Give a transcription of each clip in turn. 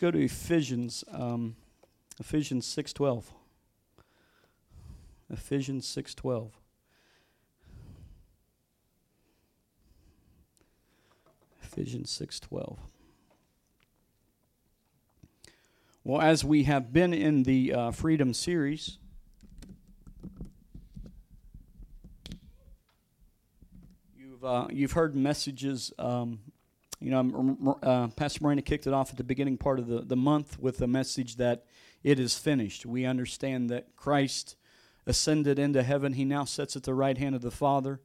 go to Ephesians, um, Ephesians 6.12. Ephesians 6.12. Ephesians 6.12. Well, as we have been in the uh, Freedom series, you've, uh, you've heard messages. Um, you know, uh, Pastor Morena kicked it off at the beginning part of the, the month with a message that it is finished. We understand that Christ ascended into heaven. He now sits at the right hand of the Father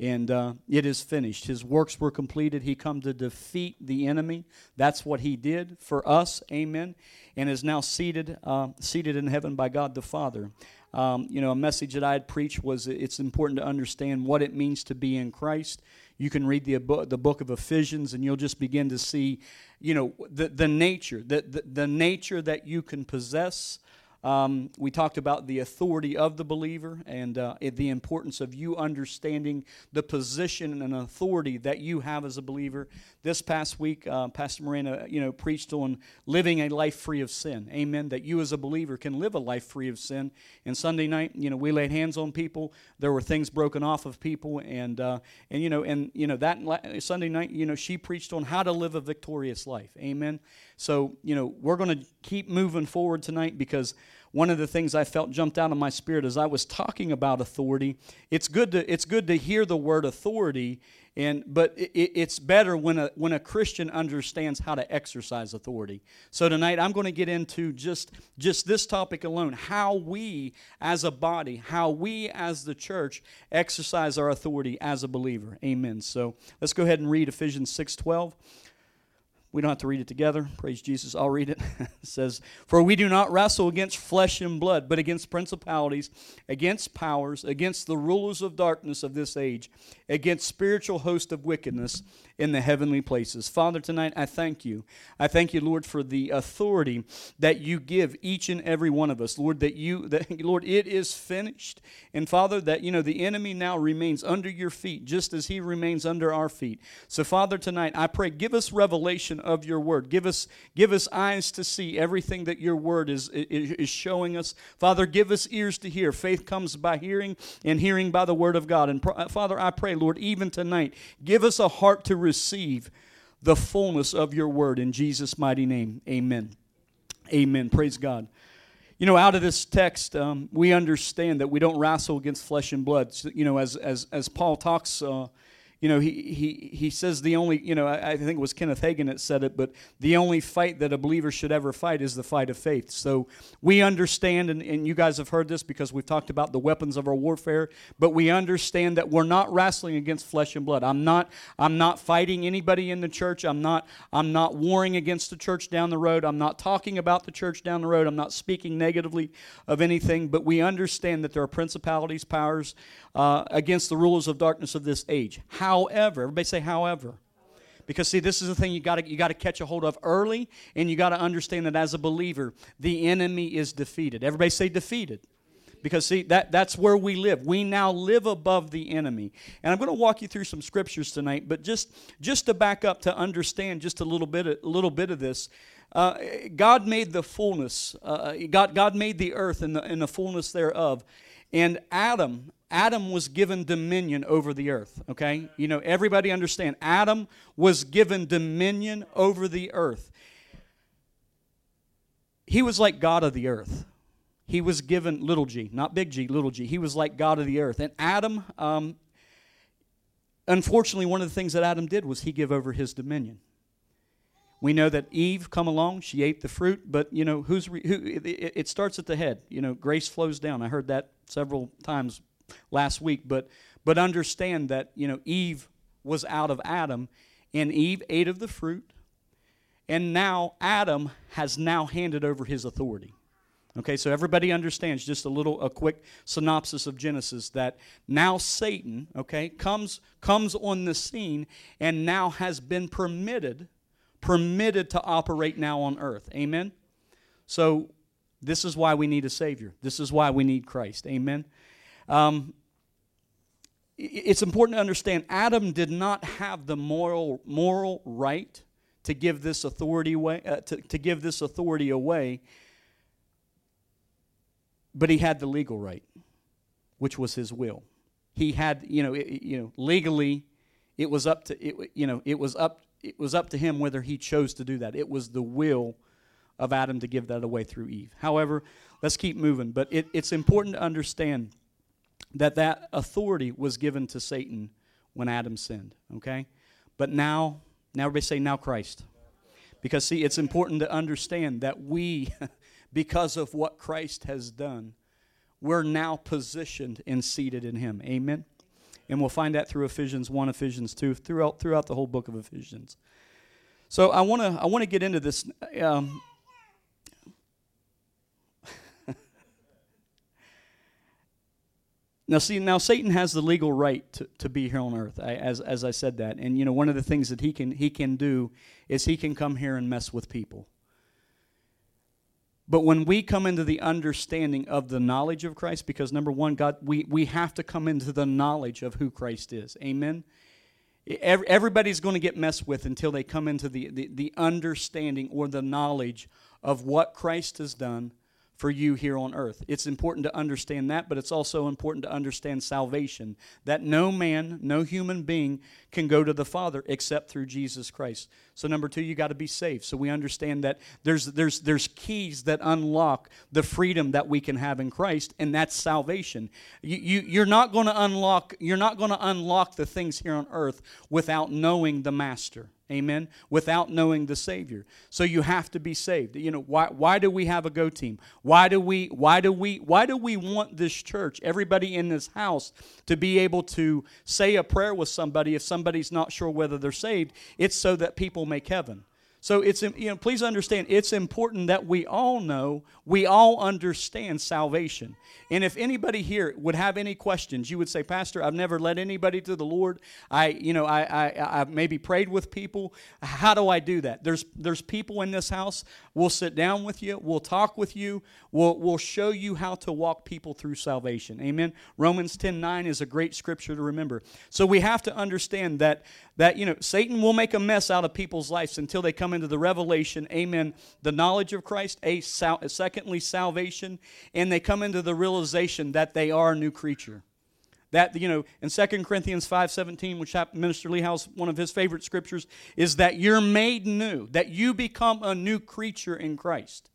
and uh, it is finished. His works were completed. He come to defeat the enemy. That's what he did for us. Amen. And is now seated, uh, seated in heaven by God the Father. Um, you know, a message that I had preached was it's important to understand what it means to be in Christ. You can read the, the book of Ephesians, and you'll just begin to see, you know, the, the nature, the, the, the nature that you can possess um, we talked about the authority of the believer and uh, the importance of you understanding the position and authority that you have as a believer. This past week, uh, Pastor Morena, you know, preached on living a life free of sin. Amen. That you as a believer can live a life free of sin. And Sunday night, you know, we laid hands on people. There were things broken off of people, and uh, and you know, and you know that Sunday night, you know, she preached on how to live a victorious life. Amen. So, you know, we're going to keep moving forward tonight because one of the things I felt jumped out of my spirit as I was talking about authority. It's good to it's good to hear the word authority, and but it, it's better when a when a Christian understands how to exercise authority. So tonight I'm going to get into just just this topic alone: how we as a body, how we as the church exercise our authority as a believer. Amen. So let's go ahead and read Ephesians six twelve. We don't have to read it together. Praise Jesus. I'll read it. it says, For we do not wrestle against flesh and blood, but against principalities, against powers, against the rulers of darkness of this age, against spiritual hosts of wickedness in the heavenly places. Father, tonight I thank you. I thank you, Lord, for the authority that you give each and every one of us. Lord, that you, that, Lord, it is finished. And Father, that, you know, the enemy now remains under your feet, just as he remains under our feet. So, Father, tonight I pray, give us revelation of your word. Give us, give us eyes to see everything that your word is, is, is showing us. Father, give us ears to hear. Faith comes by hearing, and hearing by the word of God. And uh, Father, I pray, Lord, even tonight, give us a heart to receive the fullness of your word in Jesus' mighty name. Amen. Amen. Praise God. You know, out of this text, um, we understand that we don't wrestle against flesh and blood. So, you know, as, as, as Paul talks uh, you know, he, he, he says the only, you know, I, I, think it was Kenneth Hagin that said it, but the only fight that a believer should ever fight is the fight of faith. So we understand, and, and you guys have heard this because we've talked about the weapons of our warfare, but we understand that we're not wrestling against flesh and blood. I'm not, I'm not fighting anybody in the church. I'm not, I'm not warring against the church down the road. I'm not talking about the church down the road. I'm not speaking negatively of anything, but we understand that there are principalities, powers, uh, against the rulers of darkness of this age. However, everybody say, however. Because see, this is the thing you got to you got to catch a hold of early, and you got to understand that as a believer, the enemy is defeated. Everybody say defeated because see that that's where we live we now live above the enemy and i'm going to walk you through some scriptures tonight but just just to back up to understand just a little bit a little bit of this uh, god made the fullness uh, god god made the earth and the, and the fullness thereof and adam Adam was given dominion over the earth, okay? You know, everybody understand. Adam was given dominion over the earth. He was like God of the earth. He was given little g, not big G, little g. He was like God of the earth. And Adam, um, unfortunately, one of the things that Adam did was he gave over his dominion. We know that Eve come along, she ate the fruit, but you know who's re, who? It, it starts at the head. You know, grace flows down. I heard that several times last week, but but understand that you know Eve was out of Adam, and Eve ate of the fruit, and now Adam has now handed over his authority. Okay, so everybody understands just a little a quick synopsis of Genesis that now Satan, okay, comes comes on the scene and now has been permitted permitted to operate now on earth. Amen. So this is why we need a savior. This is why we need Christ. Amen. Um, it's important to understand Adam did not have the moral, moral right to give this authority away, uh, to, to give this authority away, but he had the legal right, which was his will. He had, you know, it, you know, legally, it was up to, it, you know, it was up, it was up to him whether he chose to do that. It was the will of Adam to give that away through Eve. However, let's keep moving. But it, it's important to understand that that authority was given to Satan when Adam sinned. Okay, but now, now everybody say now Christ, because see, it's important to understand that we, because of what Christ has done, we're now positioned and seated in Him. Amen. And we'll find that through Ephesians 1, Ephesians 2, throughout, throughout the whole book of Ephesians. So I want to I want to get into this. Um, Now, see, now Satan has the legal right to, to be here on earth, I, as, as I said that. And, you know, one of the things that he can, he can do is he can come here and mess with people. But when we come into the understanding of the knowledge of Christ, because number one, God, we, we have to come into the knowledge of who Christ is. Amen? Everybody's going to get messed with until they come into the, the, the understanding or the knowledge of what Christ has done for you here on earth. It's important to understand that, but it's also important to understand salvation. That no man, no human being can go to the Father except through Jesus Christ. So number two, you got to be saved. So we understand that there's there's there's keys that unlock the freedom that we can have in Christ, and that's salvation. You, you you're not going to unlock you're not going to unlock the things here on earth without knowing the Master. Amen. Without knowing the Savior. So you have to be saved. You know, why why do we have a go team? Why do we why do we why do we want this church, everybody in this house, to be able to say a prayer with somebody if somebody's not sure whether they're saved? It's so that people make heaven. So it's you know please understand it's important that we all know, we all understand salvation. And if anybody here would have any questions, you would say, Pastor, I've never led anybody to the Lord. I, you know, I, I, I've maybe prayed with people. How do I do that? There's, there's people in this house. We'll sit down with you. We'll talk with you. We'll, we'll show you how to walk people through salvation. Amen. Romans 10 9 is a great scripture to remember. So we have to understand that, that, you know, Satan will make a mess out of people's lives until they come into the revelation. Amen. The knowledge of Christ. A, secondly, salvation. And they come into the realization that they are a new creature. That, you know, in 2 Corinthians 5.17, which Minister Lee House, one of his favorite scriptures, is that you're made new, that you become a new creature in Christ.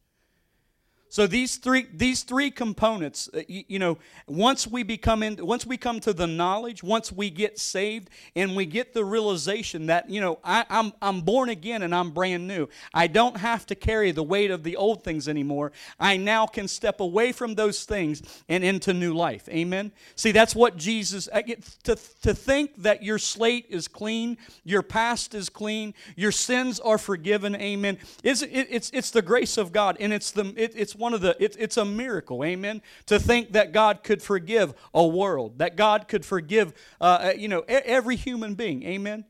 So these three these three components, uh, you, you, know, once we become in, once we come to the knowledge, once we get saved, and we get the realization that you know I, I'm I'm born again and I'm brand new. I don't have to carry the weight of the old things anymore. I now can step away from those things and into new life. Amen. See, that's what Jesus. Get to to think that your slate is clean, your past is clean, your sins are forgiven. Amen. It's it, it's it's the grace of God, and it's the it, it's one of the, it, it's a miracle, amen, to think that God could forgive a world, that God could forgive, uh, uh you know, every human being, amen.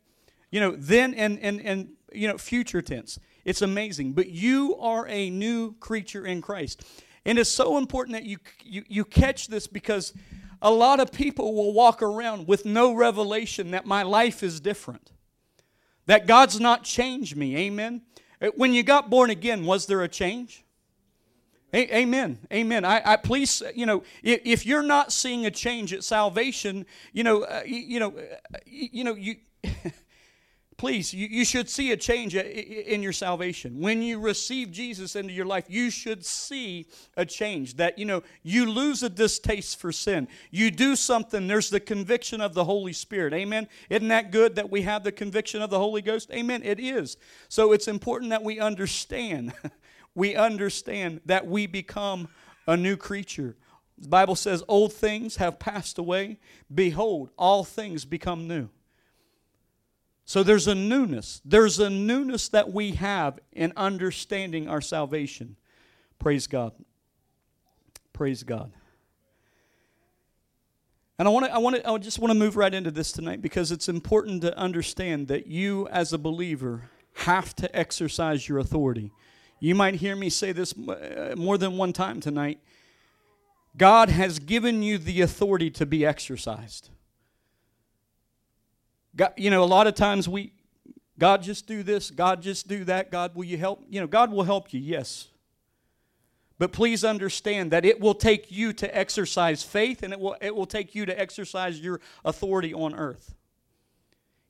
You know, then and, and, and, you know, future tense. It's amazing. But you are a new creature in Christ. And it's so important that you, you, you catch this because a lot of people will walk around with no revelation that my life is different, that God's not changed me. Amen. When you got born again, was there a change? Amen. Amen. I, I, please, you know, if, if, you're not seeing a change at salvation, you know, uh, you, you, know, uh, you know, you. please, you, you should see a change in your salvation. When you receive Jesus into your life, you should see a change. That, you know, you lose a distaste for sin. You do something, there's the conviction of the Holy Spirit. Amen. Isn't that good that we have the conviction of the Holy Ghost? Amen. It is. So it's important that we understand we understand that we become a new creature. The Bible says, Old things have passed away. Behold, all things become new. So there's a newness. There's a newness that we have in understanding our salvation. Praise God. Praise God. And I want to, I want to, I just want to move right into this tonight because it's important to understand that you, as a believer, have to exercise your authority. You might hear me say this uh, more than one time tonight. God has given you the authority to be exercised. God, you know, a lot of times we God, just do this. God, just do that. God, will you help? You know, God will help you, yes. But please understand that it will take you to exercise faith and it will, it will take you to exercise your authority on earth.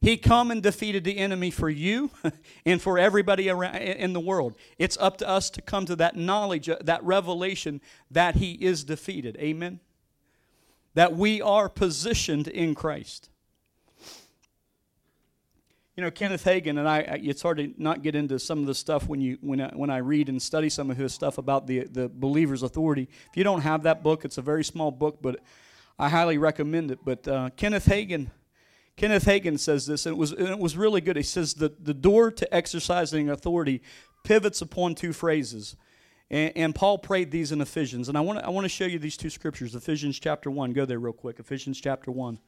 He come and defeated the enemy for you and for everybody around in the world. It's up to us to come to that knowledge, uh, that revelation that he is defeated. Amen. That we are positioned in Christ. You know, Kenneth Hagin and I. It's hard to not get into some of the stuff when you when I, when I read and study some of his stuff about the the believer's authority. If you don't have that book, it's a very small book, but I highly recommend it. But uh, Kenneth Hagin, Kenneth Hagin says this, and it was and it was really good. He says the the door to exercising authority pivots upon two phrases. And, and Paul prayed these in Ephesians, and I want to I want to show you these two scriptures. Ephesians chapter one. Go there real quick. Ephesians chapter one.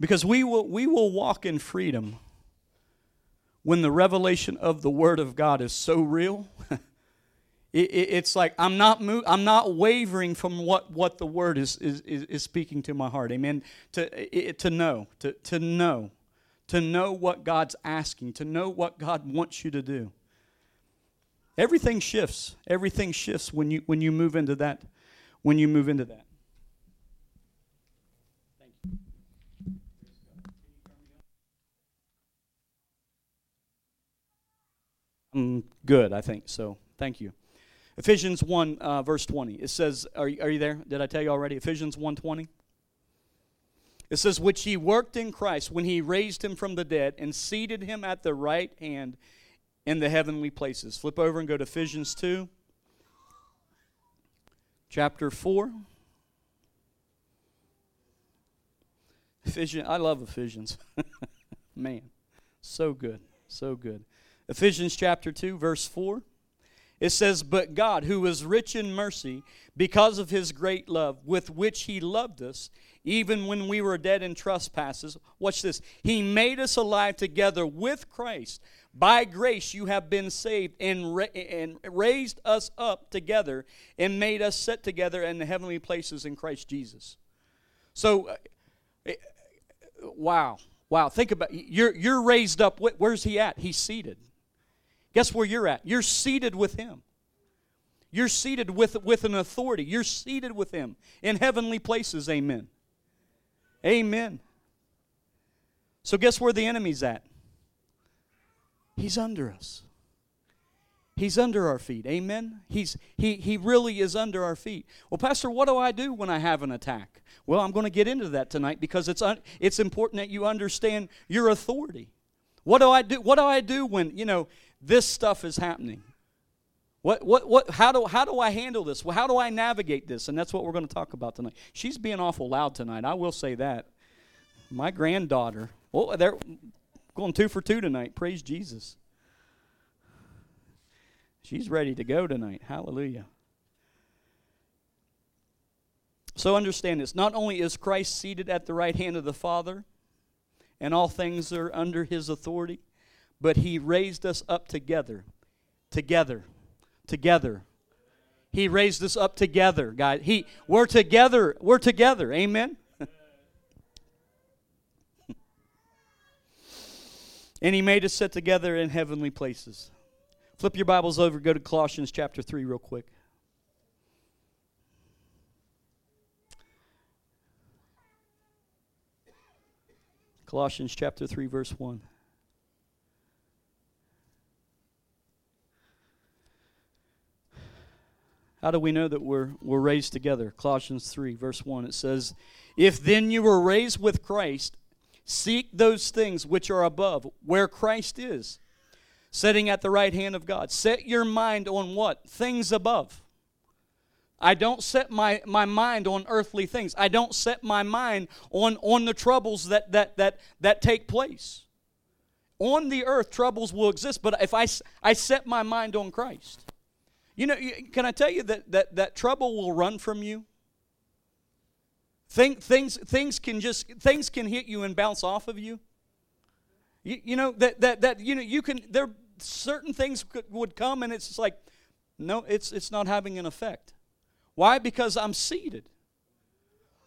Because we will, we will walk in freedom when the revelation of the Word of God is so real. it, it, it's like I'm not, I'm not wavering from what, what the Word is, is, is speaking to my heart. Amen. To, it, to know, to, to know, to know what God's asking, to know what God wants you to do. Everything shifts. Everything shifts when you, when you move into that. When you move into that. Mm, good, I think. So thank you. Ephesians 1, uh, verse 20. It says, are, are you there? Did I tell you already? Ephesians 1 20. It says, which he worked in Christ when he raised him from the dead and seated him at the right hand in the heavenly places. Flip over and go to Ephesians 2, chapter 4. Ephesians, I love Ephesians. Man, so good, so good. Ephesians chapter 2, verse 4. It says, But God, who is rich in mercy, because of his great love with which he loved us, even when we were dead in trespasses, watch this, he made us alive together with Christ. By grace you have been saved and, ra- and raised us up together and made us sit together in the heavenly places in Christ Jesus. So, uh, eh, wow. Wow, think about you're you're raised up. Where's he at? He's seated. Guess where you're at? You're seated with Him. You're seated with, with an authority. You're seated with Him in heavenly places. Amen. Amen. So, guess where the enemy's at? He's under us. He's under our feet. Amen. He's he he really is under our feet. Well, pastor, what do I do when I have an attack? Well, I'm going to get into that tonight because it's un, it's important that you understand your authority. What do I do? What do I do when, you know, this stuff is happening. What, what, what, how, do, how do I handle this? How do I navigate this? And that's what we're going to talk about tonight. She's being awful loud tonight. I will say that. My granddaughter, well, they're going two for two tonight. Praise Jesus. She's ready to go tonight. Hallelujah. So understand this. Not only is Christ seated at the right hand of the Father, and all things are under his authority, but he raised us up together. Together. Together. He raised us up together, guys. He we're together. We're together. Amen. and he made us sit together in heavenly places. Flip your Bibles over, go to Colossians chapter 3 real quick. Colossians chapter 3 verse 1. How do we know that we're, we're raised together? Colossians 3, verse 1, it says, If then you were raised with Christ, seek those things which are above, where Christ is, sitting at the right hand of God. Set your mind on what? Things above. I don't set my, my mind on earthly things. I don't set my mind on, on the troubles that, that, that, that take place. On the earth, troubles will exist, but if I, I set my mind on Christ, you know, can I tell you that, that, that trouble will run from you? Think, things, things can just things can hit you and bounce off of you. You, you know that, that that you know you can there certain things could, would come and it's like no it's it's not having an effect. Why? Because I'm seated.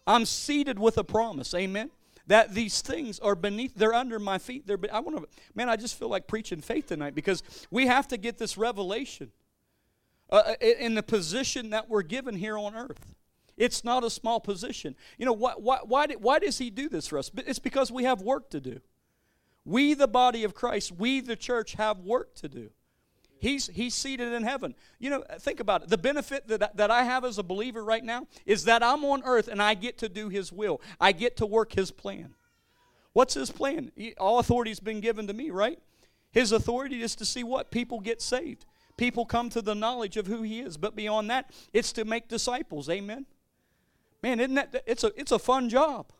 I'm seated with a promise. Amen. That these things are beneath, they're under my feet. They're, I want to, man, I just feel like preaching faith tonight because we have to get this revelation uh, uh in the position that we're given here on earth. It's not a small position. You know, why, why, why, did, why does he do this for us? It's because we have work to do. We, the body of Christ, we, the church, have work to do. He's, he's seated in heaven. You know, think about it. The benefit that, that I have as a believer right now is that I'm on earth and I get to do His will. I get to work His plan. What's His plan? All authority has been given to me, right? His authority is to see what? People get saved. People come to the knowledge of who He is. But beyond that, it's to make disciples. Amen. Man, isn't that it's a it's a fun job.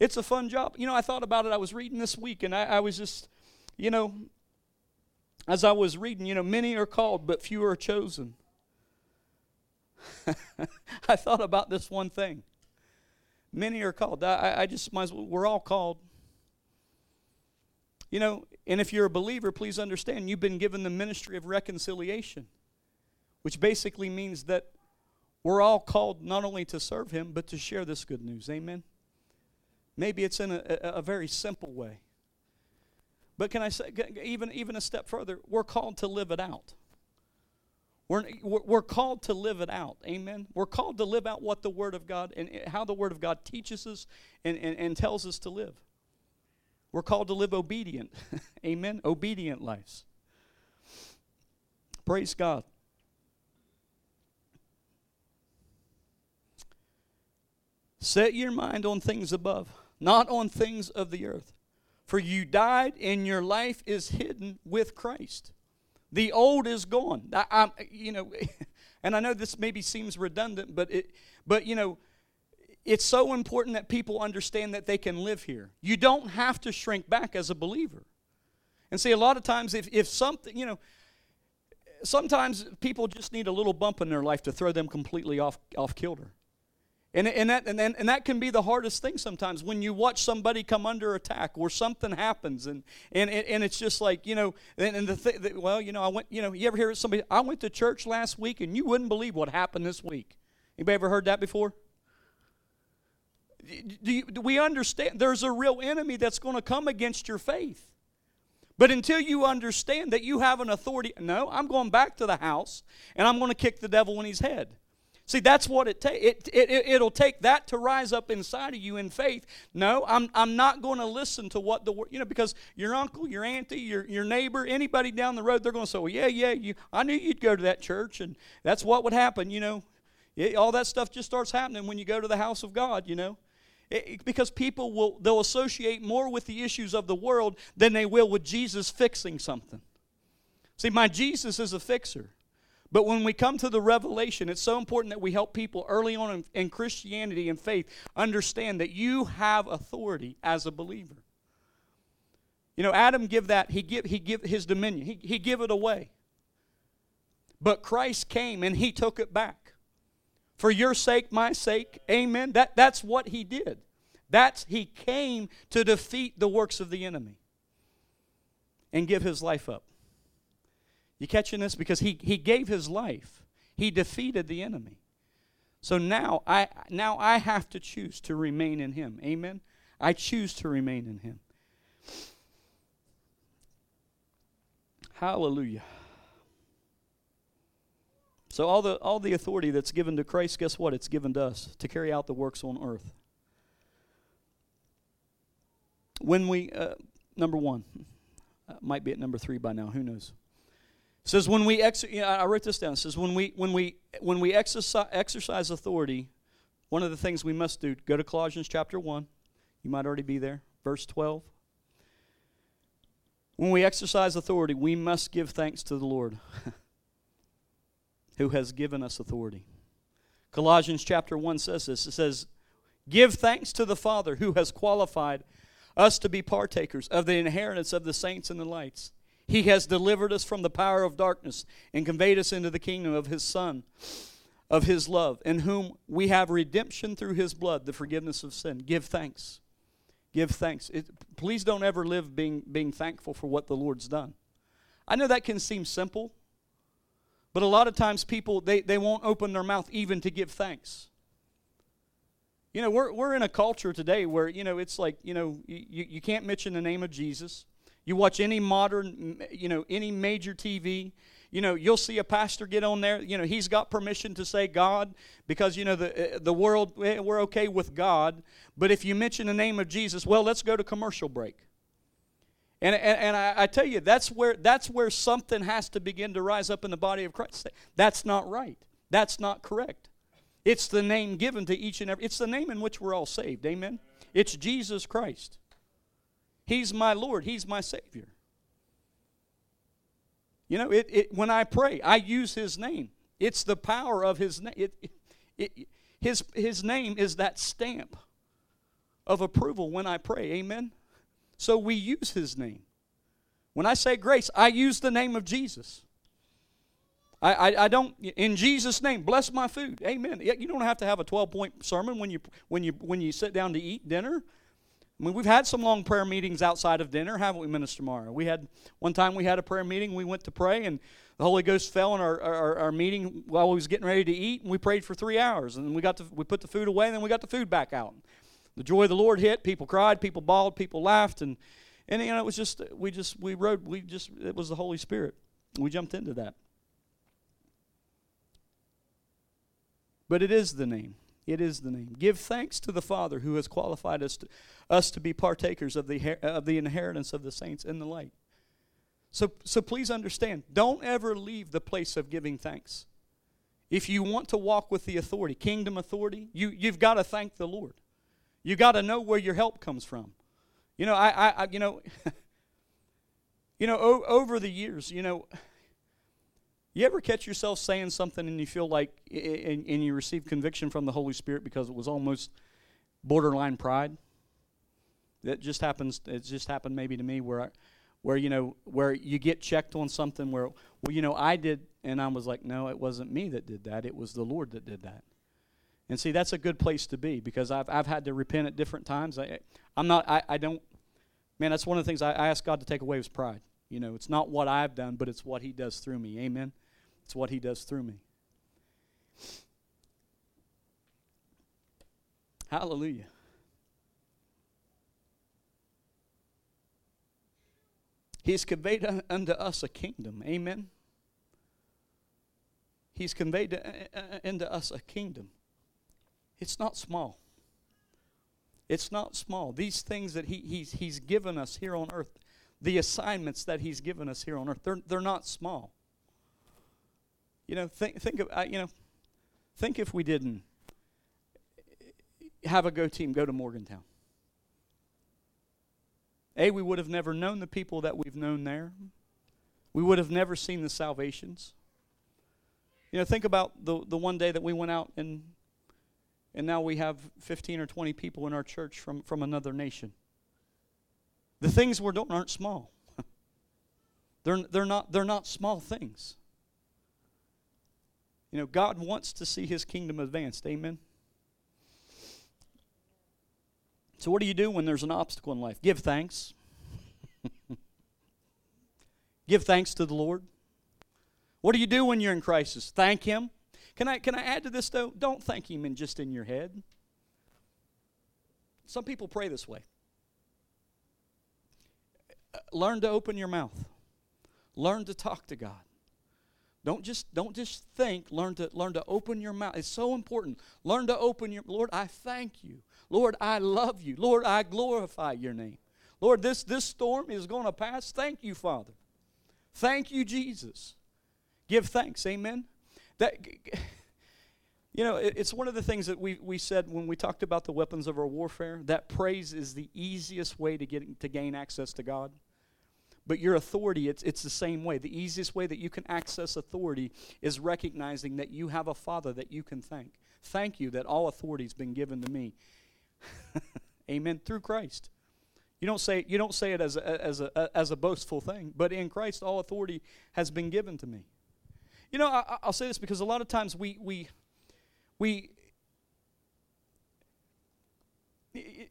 It's a fun job. You know, I thought about it. I was reading this week and I, I was just, you know, as I was reading, you know, many are called, but few are chosen. I thought about this one thing. Many are called. I, I just might as well, we're all called. You know, and if you're a believer, please understand you've been given the ministry of reconciliation, which basically means that we're all called not only to serve Him, but to share this good news. Amen? Maybe it's in a, a, a very simple way. But can I say, even, even a step further, we're called to live it out. We're, we're called to live it out. Amen. We're called to live out what the Word of God and how the Word of God teaches us and, and, and tells us to live. We're called to live obedient. Amen. Obedient lives. Praise God. Set your mind on things above, not on things of the earth. For you died, and your life is hidden with Christ. The old is gone. I, you know, and I know this maybe seems redundant, but it, but you know, it's so important that people understand that they can live here. You don't have to shrink back as a believer. And see, a lot of times, if, if something, you know, sometimes people just need a little bump in their life to throw them completely off, off kilter. And, and, that, and, and that can be the hardest thing sometimes when you watch somebody come under attack or something happens and, and, and it's just like, you know, and, and the, thing, well, you know, I went, you know, you ever hear somebody, I went to church last week and you wouldn't believe what happened this week. Anybody ever heard that before? Do, you, do we understand there's a real enemy that's going to come against your faith? But until you understand that you have an authority, no, I'm going back to the house and I'm going to kick the devil in his head. See, that's what it takes. It, it, it, will take that to rise up inside of you in faith. No, I'm, I'm not going to listen to what the you know, because your uncle, your auntie, your, your neighbor, anybody down the road, they're going to say, well, yeah, yeah, you, I knew you'd go to that church. And that's what would happen, you know. It, all that stuff just starts happening when you go to the house of God, you know. It, because people will, they'll associate more with the issues of the world than they will with Jesus fixing something. See, my Jesus is a fixer. But when we come to the revelation, it's so important that we help people early on in, in, Christianity and faith understand that you have authority as a believer. You know, Adam give that, he give, he give his dominion, he, he give it away. But Christ came and he took it back. For your sake, my sake, amen. That, that's what he did. That's he came to defeat the works of the enemy and give his life up. You catching this? Because he, he gave his life. He defeated the enemy. So now I now I have to choose to remain in him. Amen. I choose to remain in him. Hallelujah. So all the all the authority that's given to Christ, guess what? It's given to us to carry out the works on earth. When we uh, number one, uh, might be at number three by now. Who knows? says when we ex- you know, I wrote this down. It says when we when we when we exercise, exercise authority, one of the things we must do. Go to Colossians chapter one. You might already be there. Verse twelve. When we exercise authority, we must give thanks to the Lord, who has given us authority. Colossians chapter one says this. It says, "Give thanks to the Father who has qualified us to be partakers of the inheritance of the saints in the lights." He has delivered us from the power of darkness and conveyed us into the kingdom of His Son, of His love, in whom we have redemption through His blood, the forgiveness of sin. Give thanks. Give thanks. It, please don't ever live being, being thankful for what the Lord's done. I know that can seem simple, but a lot of times people, they, they won't open their mouth even to give thanks. You know, we're, we're in a culture today where, you know, it's like, you know, you, you can't mention the name of Jesus. You watch any modern, you know, any major TV, you know, you'll see a pastor get on there. You know, he's got permission to say God because, you know, the, uh, the world, eh, we're okay with God. But if you mention the name of Jesus, well, let's go to commercial break. And, and, and I, I, tell you, that's where, that's where something has to begin to rise up in the body of Christ. That's not right. That's not correct. It's the name given to each and every, it's the name in which we're all saved. Amen? It's Jesus Christ. He's my Lord. He's my Savior. You know, it, it, when I pray, I use His name. It's the power of His name. It, it, his, his name is that stamp of approval when I pray. Amen? So we use His name. When I say grace, I use the name of Jesus. I, I, I, don't in Jesus' name bless my food. Amen. You don't have to have a 12 point sermon when you when you when you sit down to eat dinner. I mean, we've had some long prayer meetings outside of dinner, haven't we, Minister Mara? We had one time we had a prayer meeting. We went to pray, and the Holy Ghost fell in our, our, our meeting while we was getting ready to eat, and we prayed for three hours. And we got to, we put the food away, and then we got the food back out. The joy of the Lord hit. People cried, people bawled, people laughed, and and you know it was just we just we rode we just it was the Holy Spirit. We jumped into that. But it is the name. It is the name. Give thanks to the Father who has qualified us to, us to be partakers of the, of the inheritance of the saints in the light. So, so please understand don't ever leave the place of giving thanks. If you want to walk with the authority, kingdom authority, you, you've got to thank the Lord. You got to know where your help comes from. You know, I, I, I you know, you know, o- over the years, you know, you ever catch yourself saying something and you feel like, and, and you receive conviction from the Holy Spirit because it was almost borderline pride? That just happens. It just happened maybe to me where, I, where you know, where you get checked on something where, well, you know, I did, and I was like, no, it wasn't me that did that. It was the Lord that did that. And see, that's a good place to be because I've I've had to repent at different times. I, I'm not. I, I don't. Man, that's one of the things I, I ask God to take away is pride. You know, it's not what I've done, but it's what He does through me. Amen. It's what He does through me. Hallelujah. He's conveyed unto us a kingdom. Amen. He's conveyed uh, uh, uh, unto us a kingdom. It's not small. It's not small. These things that he, he's, he's given us here on earth, the assignments that He's given us here on earth, they're, they're not small. You know, think think of you know, think if we didn't have a go team go to Morgantown. A, we would have never known the people that we've known there. We would have never seen the salvations. You know, think about the the one day that we went out and and now we have 15 or 20 people in our church from, from another nation. The things we're doing aren't small. they're, they're, not, they're not small things. You know, God wants to see his kingdom advanced. Amen. So, what do you do when there's an obstacle in life? Give thanks. Give thanks to the Lord. What do you do when you're in crisis? Thank Him. Can I, can I add to this though? Don't thank Him in just in your head. Some people pray this way. Learn to open your mouth. Learn to talk to God. Don't just don't just think, learn to learn to open your mouth. It's so important. Learn to open your Lord, I thank you. Lord, I love you. Lord, I glorify your name. Lord, this this storm is going to pass. Thank you, Father. Thank you, Jesus. Give thanks. Amen. That you know, it, it's one of the things that we, we said when we talked about the weapons of our warfare, that praise is the easiest way to get to gain access to God. But your authority, it's, it's the same way. The easiest way that you can access authority is recognizing that you have a Father that you can thank. Thank you that all authority has been given to me. Amen. Through Christ. You don't say, you don't say it as a, as, a, as a boastful thing, but in Christ, all authority has been given to me. You know, I, I'll say this because a lot of times we, we, we,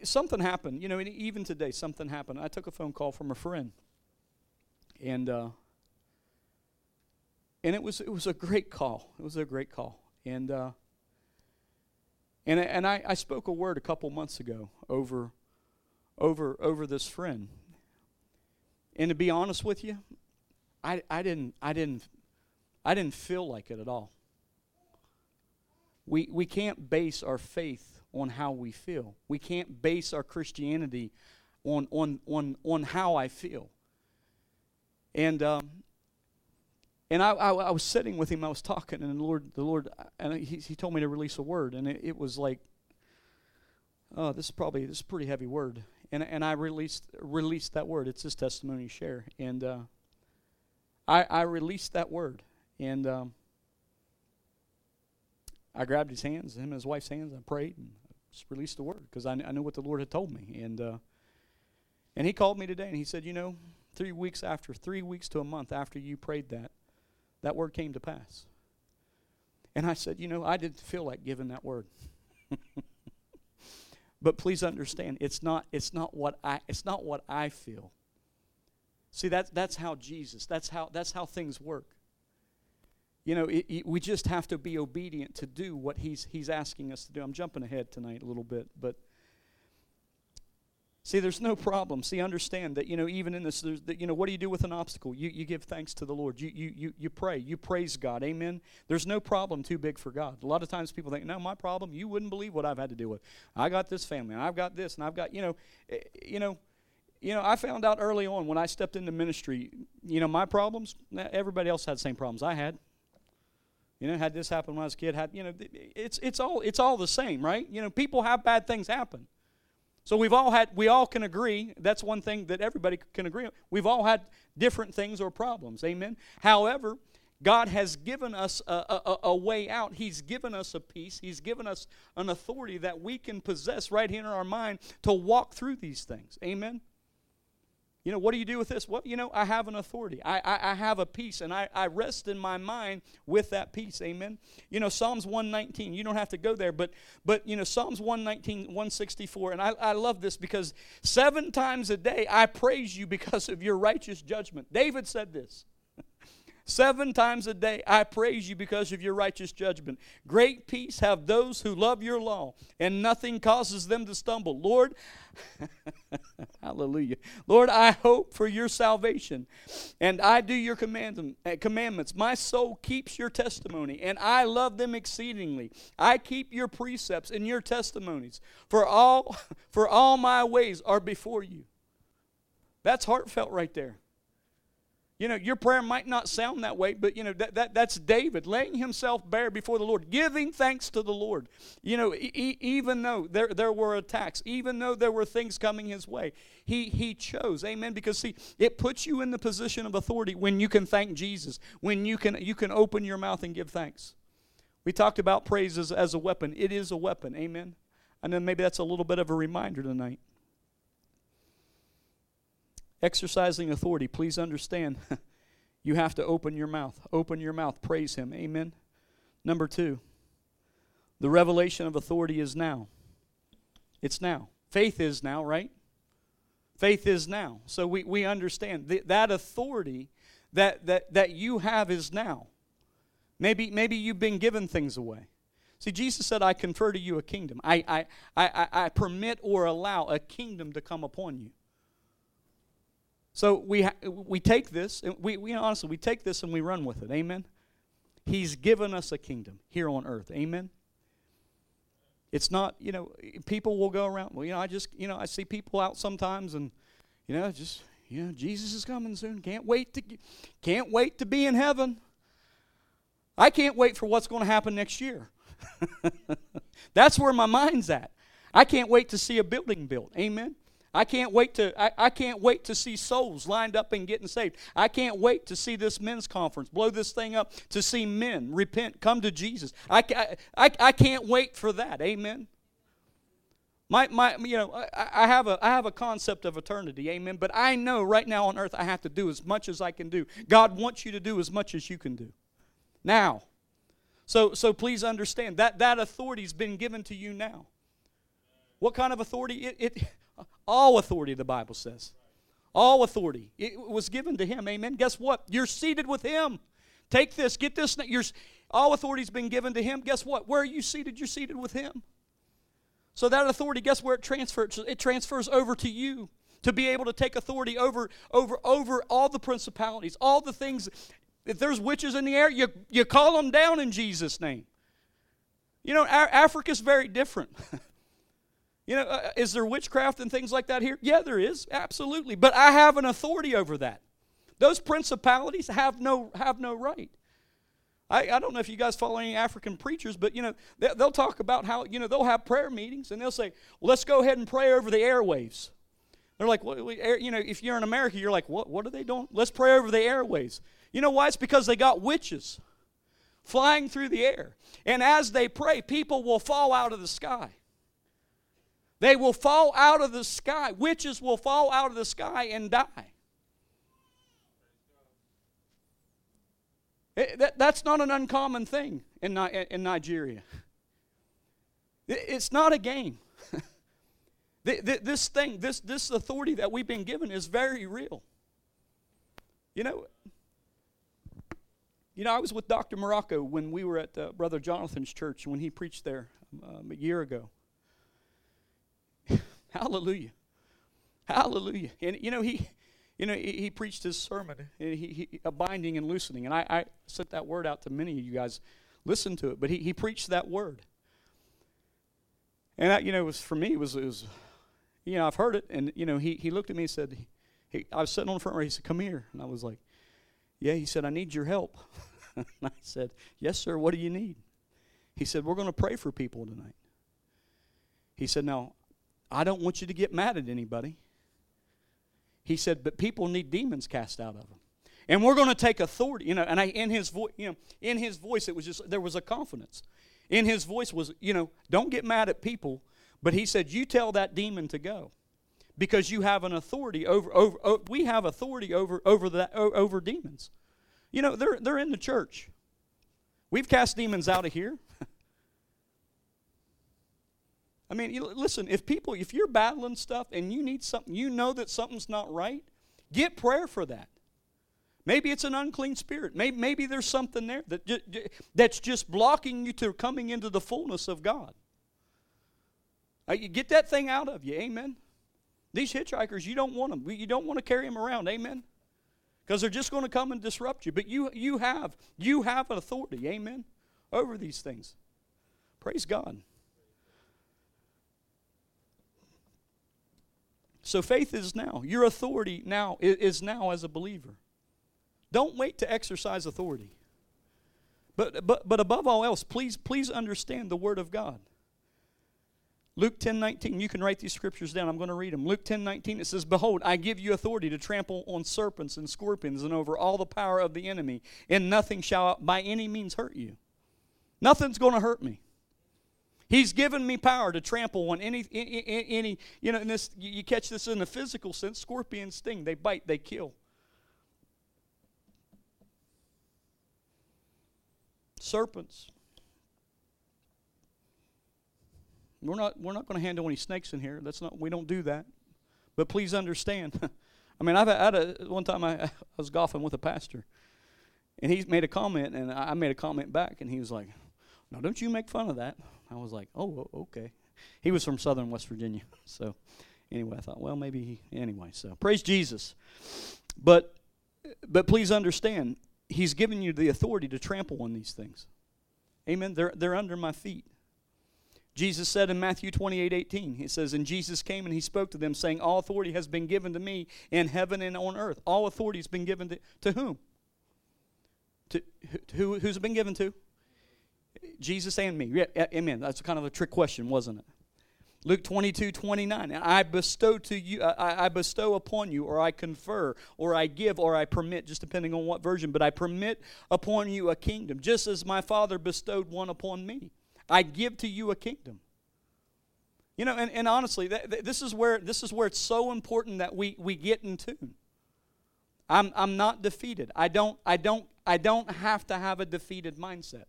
something happened. You know, even today, something happened. I took a phone call from a friend and uh, and it was it was a great call. It was a great call, and uh, And, and I, I spoke a word a couple months ago over, over, over this friend. And to be honest with you, I, I, didn't, I, didn't, I didn't feel like it at all. We, we can't base our faith on how we feel. We can't base our Christianity on, on, on, on how I feel. And, um, and I, I, I, was sitting with him, I was talking, and the Lord, the Lord, and he, he told me to release a word, and it, it was like, oh, this is probably, this is a pretty heavy word. And, and I released, released that word. It's his testimony share. And uh, I, I released that word. And um, I grabbed his hands, him and his wife's hands, I prayed and just released the word because I, I knew what the Lord had told me. And, uh, and he called me today and he said, You know, three weeks after, three weeks to a month after you prayed that, that word came to pass. And I said, You know, I didn't feel like giving that word. but please understand, it's not, it's not what I it's not what I feel. See, that's that's how Jesus, that's how that's how things work. You know, it, it, we just have to be obedient to do what he's he's asking us to do. I'm jumping ahead tonight a little bit, but See, there's no problem. See, understand that, you know, even in this, that, you know, what do you do with an obstacle? You, you give thanks to the Lord. You, you, you, you pray. You praise God. Amen. There's no problem too big for God. A lot of times people think, no, my problem, you wouldn't believe what I've had to deal with. I got this family, and I've got this, and I've got, you know, eh, you know, you know, I found out early on when I stepped into ministry, you know, my problems, everybody else had the same problems I had. You know, had this happen when I was a kid, had, you know, it's, it's, all, it's all the same, right? You know, people have bad things happen. So we've all had, we all can agree, that's one thing that everybody can agree on. We've all had different things or problems. Amen. However, God has given us a, a, a, way out. He's given us a peace. He's given us an authority that we can possess right here in our mind to walk through these things. Amen. You know, what do you do with this? Well, you know, I have an authority. I, I, I, have a peace, and I, I rest in my mind with that peace. Amen. You know, Psalms 119, you don't have to go there, but, but you know, Psalms 119, 164, and I, I love this because seven times a day I praise you because of your righteous judgment. David said this. Seven times a day I praise you because of your righteous judgment. Great peace have those who love your law, and nothing causes them to stumble. Lord, hallelujah. Lord, I hope for your salvation, and I do your eh, commandments. My soul keeps your testimony, and I love them exceedingly. I keep your precepts and your testimonies, for all, for all my ways are before you. That's heartfelt right there. You know, your prayer might not sound that way, but you know that, that that's David laying himself bare before the Lord, giving thanks to the Lord. You know, e- even though there there were attacks, even though there were things coming his way, he he chose. Amen. Because see, it puts you in the position of authority when you can thank Jesus, when you can you can open your mouth and give thanks. We talked about praise as, as a weapon. It is a weapon. Amen. And then maybe that's a little bit of a reminder tonight exercising authority, please understand you have to open your mouth. Open your mouth. Praise Him. Amen. Number two, the revelation of authority is now. It's now. Faith is now, right? Faith is now. So we, we understand th- that authority that, that, that you have is now. Maybe, maybe you've been given things away. See, Jesus said, I confer to you a kingdom. I, I, I, I permit or allow a kingdom to come upon you. So we, ha- we take this, and we, we honestly, we take this and we run with it. Amen? He's given us a kingdom here on earth. Amen? It's not, you know, people will go around. Well, you know, I just, you know, I see people out sometimes and, you know, just, you know, Jesus is coming soon. Can't wait to, can't wait to be in heaven. I can't wait for what's going to happen next year. That's where my mind's at. I can't wait to see a building built. Amen. I can't wait to I, I can't wait to see souls lined up and getting saved. I can't wait to see this men's conference blow this thing up to see men repent, come to Jesus. I, I, I can't wait for that. Amen. My, my, you know, I, I, have a, I have a concept of eternity, amen. But I know right now on earth I have to do as much as I can do. God wants you to do as much as you can do. Now, so, so please understand that that authority's been given to you now. What kind of authority? It, it all authority, the Bible says. All authority. It was given to him. Amen. Guess what? You're seated with him. Take this, get this. You're, all authority's been given to him. Guess what? Where are you seated? You're seated with him. So that authority, guess where it transfers? It transfers over to you to be able to take authority over over over all the principalities, all the things. If there's witches in the air, you you call them down in Jesus' name. You know, Africa's very different. you know, uh, is there witchcraft and things like that here? Yeah, there is, absolutely. But I have an authority over that. Those principalities have no have no right. I, I don't know if you guys follow any African preachers, but you know they, they'll talk about how you know they'll have prayer meetings and they'll say, well, "Let's go ahead and pray over the airwaves." They're like, well, you know, if you're in America, you're like, what? What are they doing? Let's pray over the airways. You know why? It's because they got witches flying through the air, and as they pray, people will fall out of the sky. They will fall out of the sky. Witches will fall out of the sky and die. It, that, that's not an uncommon thing in, in Nigeria. It, it's not a game. this thing, this, this authority that we've been given is very real. You know, you know, I was with Dr. Morocco when we were at uh, Brother Jonathan's church when he preached there um, a year ago. Hallelujah. Hallelujah. And you know, he you know, he, he preached his sermon, he, he, a binding and loosening. And I, I sent that word out to many of you guys. Listen to it. But he, he preached that word. And, that, you know, it was for me, it was, it was, you know, I've heard it. And, you know, he, he looked at me and said, he, I was sitting on the front row. He said, Come here. And I was like, Yeah. He said, I need your help. and I said, Yes, sir. What do you need? He said, We're going to pray for people tonight. He said, Now, I don't want you to get mad at anybody. He said, but people need demons cast out of them. And we're going to take authority, you know, and I in his voice, you know, in his voice it was just there was a confidence. In his voice was, you know, don't get mad at people, but he said, You tell that demon to go. Because you have an authority over, over, over we have authority over over that over demons. You know, they're they're in the church. We've cast demons out of here. I mean, listen, if people, if you're battling stuff and you need something, you know that something's not right, get prayer for that. Maybe it's an unclean spirit. Maybe, maybe there's something there that, that's just blocking you to coming into the fullness of God. Uh, you get that thing out of you. Amen. These hitchhikers, you don't want them. You don't want to carry them around. Amen. Because they're just going to come and disrupt you. But you, you have you have an authority. Amen. Over these things. Praise God. So faith is now. Your authority now is now as a believer. Don't wait to exercise authority. But, but, but above all else, please, please understand the Word of God. Luke 10 19, you can write these scriptures down. I'm going to read them. Luke 10 19, it says, Behold, I give you authority to trample on serpents and scorpions and over all the power of the enemy, and nothing shall by any means hurt you. Nothing's going to hurt me. He's given me power to trample on any, any, any you know, this, you catch this in the physical sense. Scorpions sting, they bite, they kill. Serpents. We're not, we're not going to handle any snakes in here. That's not, we don't do that. But please understand. I mean, I've had a, one time I, I was golfing with a pastor, and he made a comment, and I made a comment back, and he was like, now, don't you make fun of that. I was like, oh, okay. He was from southern West Virginia. So, anyway, I thought, well, maybe, he, anyway. So, praise Jesus. But, but please understand, He's given you the authority to trample on these things. Amen. They're, they're under my feet. Jesus said in Matthew 28 18, He says, And Jesus came and He spoke to them, saying, All authority has been given to me in heaven and on earth. All authority has been given to, to whom? To, who, who's it been given to? Jesus and me. Yeah, amen. That's kind of a trick question, wasn't it? Luke 22, 29. I bestow to you, uh, I, I, bestow upon you, or I confer, or I give, or I permit, just depending on what version, but I permit upon you a kingdom, just as my Father bestowed one upon me. I give to you a kingdom. You know, and, and honestly, this is where this is where it's so important that we, we get in tune. I'm, I'm not defeated. I don't, I don't, I don't have to have a defeated mindset.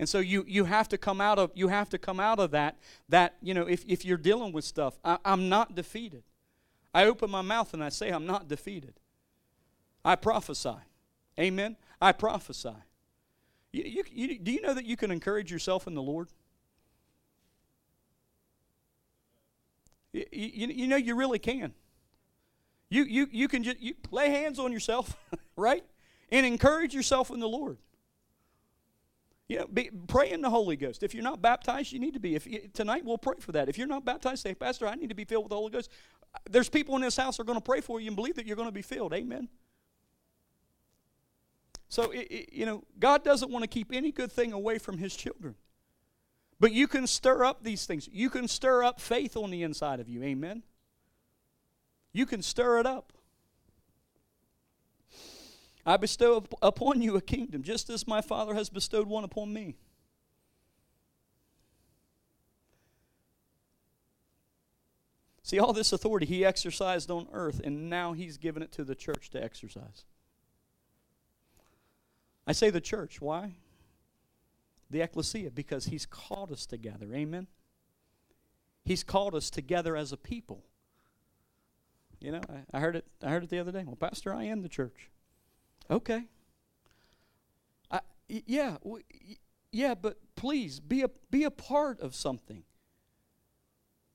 And so you you have to come out of you have to come out of that that you know if, if you're dealing with stuff I, I'm not defeated. I open my mouth and I say I'm not defeated. I prophesy. Amen. I prophesy. You, you, you, do you know that you can encourage yourself in the Lord? You, you, you know, you really can. You, you, you can just you lay hands on yourself, right? And encourage yourself in the Lord. You know, be, pray in the Holy Ghost. If you're not baptized, you need to be. If you, tonight we'll pray for that. If you're not baptized, say, Pastor, I need to be filled with the Holy Ghost. There's people in this house who are going to pray for you and believe that you're going to be filled. Amen. So it, it, you know, God doesn't want to keep any good thing away from His children. But you can stir up these things. You can stir up faith on the inside of you. Amen. You can stir it up. I bestow upon you a kingdom, just as my Father has bestowed one upon me. See, all this authority he exercised on earth, and now he's given it to the church to exercise. I say the church. Why? The ecclesia, because he's called us together. Amen? He's called us together as a people. You know, I, I heard it. I heard it the other day. Well, Pastor, I am the church. Okay. I, yeah, yeah, but please be a be a part of something.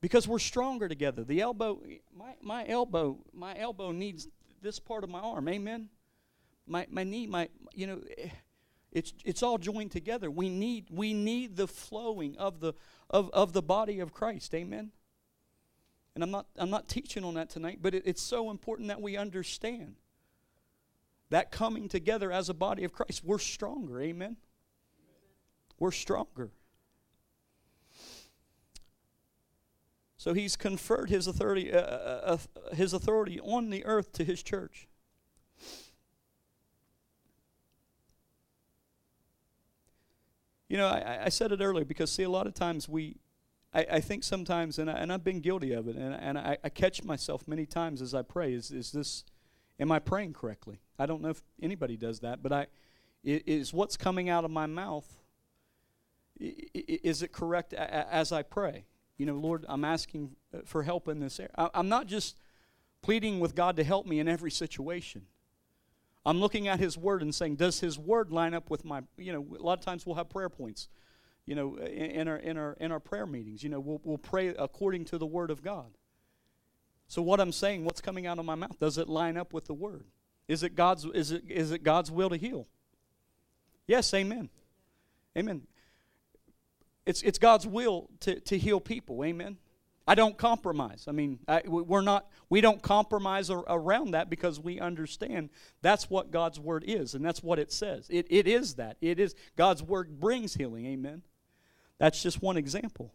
Because we're stronger together. The elbow, my my elbow, my elbow needs this part of my arm. Amen. My my knee, my you know, eh, it's it's all joined together. We need we need the flowing of the of of the body of Christ. Amen. And I'm not, I'm not teaching on that tonight, but it, it's so important that we understand that coming together as a body of Christ, we're stronger. Amen? We're stronger. So he's conferred his authority, uh, uh, uh, his authority on the earth to his church. You know, I, I said it earlier because, see, a lot of times we, I, I think sometimes, and, I, and I've been guilty of it, and, and I, I catch myself many times as I pray, is, is this, am I praying correctly? I don't know if anybody does that, but I, is what's coming out of my mouth, is it correct as I pray? You know, Lord, I'm asking uh, for help in this area. I'm not just pleading with God to help me in every situation. I'm looking at His Word and saying, does His Word line up with my, you know, a lot of times we'll have prayer points you know, in, in, our in our in our prayer meetings. You know, we'll we'll pray according to the word of God. So what I'm saying, what's coming out of my mouth, does it line up with the word? Is it God's is it is it God's will to heal? Yes, amen. Amen. It's it's God's will to to heal people. Amen. I don't compromise. I mean, I, we're not, we don't compromise ar- around that because we understand that's what God's word is and that's what it says. It, it is that. It is, God's word brings healing. Amen. That's just one example.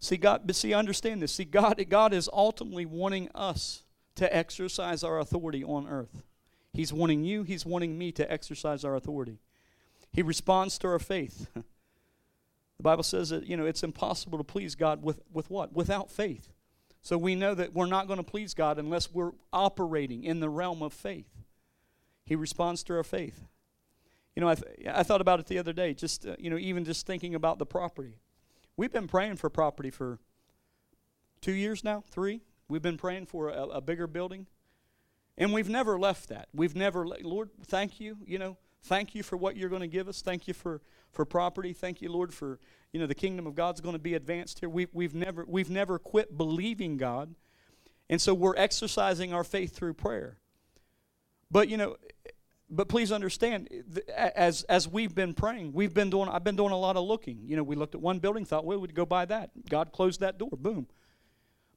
See, God, but see, understand this. See, God, God is ultimately wanting us to exercise our authority on earth. He's wanting you, He's wanting me to exercise our authority. He responds to our faith. The Bible says that, you know, it's impossible to please God with, with what? Without faith. So we know that we're not going to please God unless we're operating in the realm of faith. He responds to our faith. You know, I, th- I thought about it the other day, just, uh, you know, even just thinking about the property. We've been praying for property for two years now, three. We've been praying for a, a bigger building. And we've never left that. We've never, le- Lord, thank you. You know, thank you for what you're going to give us. Thank you for, for property. Thank you, Lord, for, you know, the kingdom of God's going to be advanced here. We, we've, never, we've never quit believing God. And so we're exercising our faith through prayer. But, you know, but please understand, as as we've been praying, we've been doing. I've been doing a lot of looking. You know, we looked at one building, thought, well, we'd go buy that. God closed that door. Boom.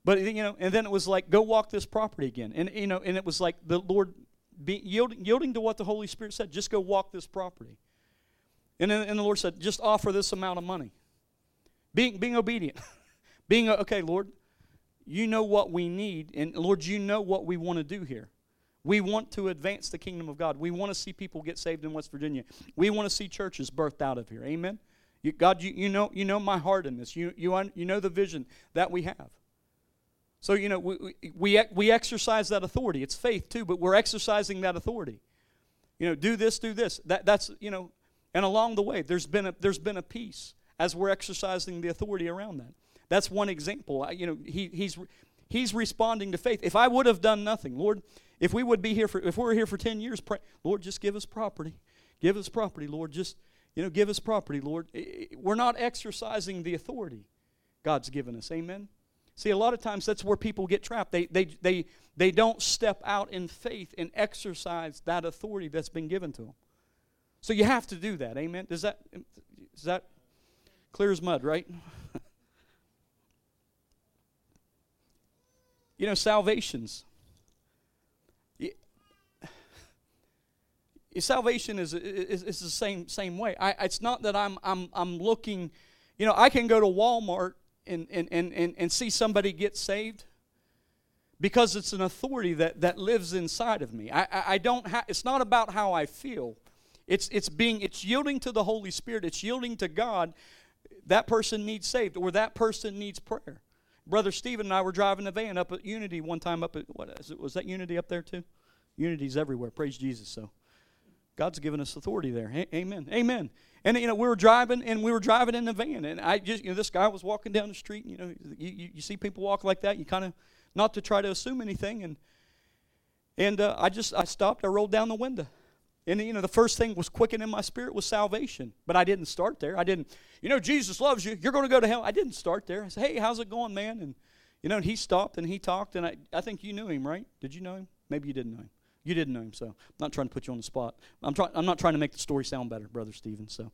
But you know, and then it was like, go walk this property again, and you know, and it was like the Lord be, yielding, yielding to what the Holy Spirit said. Just go walk this property. And then and the Lord said, just offer this amount of money. Being being obedient, being uh, okay, Lord. You know what we need, and Lord, you know what we want to do here. We want to advance the kingdom of God. We want to see people get saved in West Virginia. We want to see churches birthed out of here. Amen. You, God, you, you know you know my heart in this. You you you know the vision that we have. So you know we, we we exercise that authority. It's faith too, but we're exercising that authority. You know, do this, do this. That that's you know, and along the way, there's been a there's been a peace as we're exercising the authority around that. That's one example. I, you know, he he's he's responding to faith. If I would have done nothing, Lord, if we would be here for, if we were here for 10 years, pray, Lord, just give us property. Give us property, Lord. Just, you know, give us property, Lord. We're not exercising the authority. God's given us. Amen. See, a lot of times that's where people get trapped. They, they, they, they don't step out in faith and exercise that authority that's been given to them. So you have to do that. Amen. Does that is that clear as mud, right? you know, salvations. Salvation is, is, is the same same way. I, it's not that I'm I'm I'm looking, you know, I can go to Walmart and, and, and, and, and see somebody get saved because it's an authority that, that lives inside of me. I, I, I don't have, it's not about how I feel. It's, it's being, it's yielding to the Holy Spirit. It's yielding to God. That person needs saved or that person needs prayer. Brother Stephen and I were driving a van up at Unity one time up at, what is it, was that Unity up there too? Unity's everywhere. Praise Jesus. So God's given us authority there. A- amen. Amen. And you know, we were driving, and we were driving in the van, and I just, you know, this guy was walking down the street. And, you know, you, you, you see people walk like that. You kind of, not to try to assume anything, and and uh, I just, I stopped. I rolled down the window, and you know, the first thing was quickened in my spirit was salvation. But I didn't start there. I didn't, you know, Jesus loves you. You're going to go to hell. I didn't start there. I said, hey, how's it going, man? And you know, and he stopped and he talked, and I, I think you knew him, right? Did you know him? Maybe you didn't know him. You didn't know him, so I'm not trying to put you on the spot. I'm, try, I'm not trying to make the story sound better, Brother Stephen, so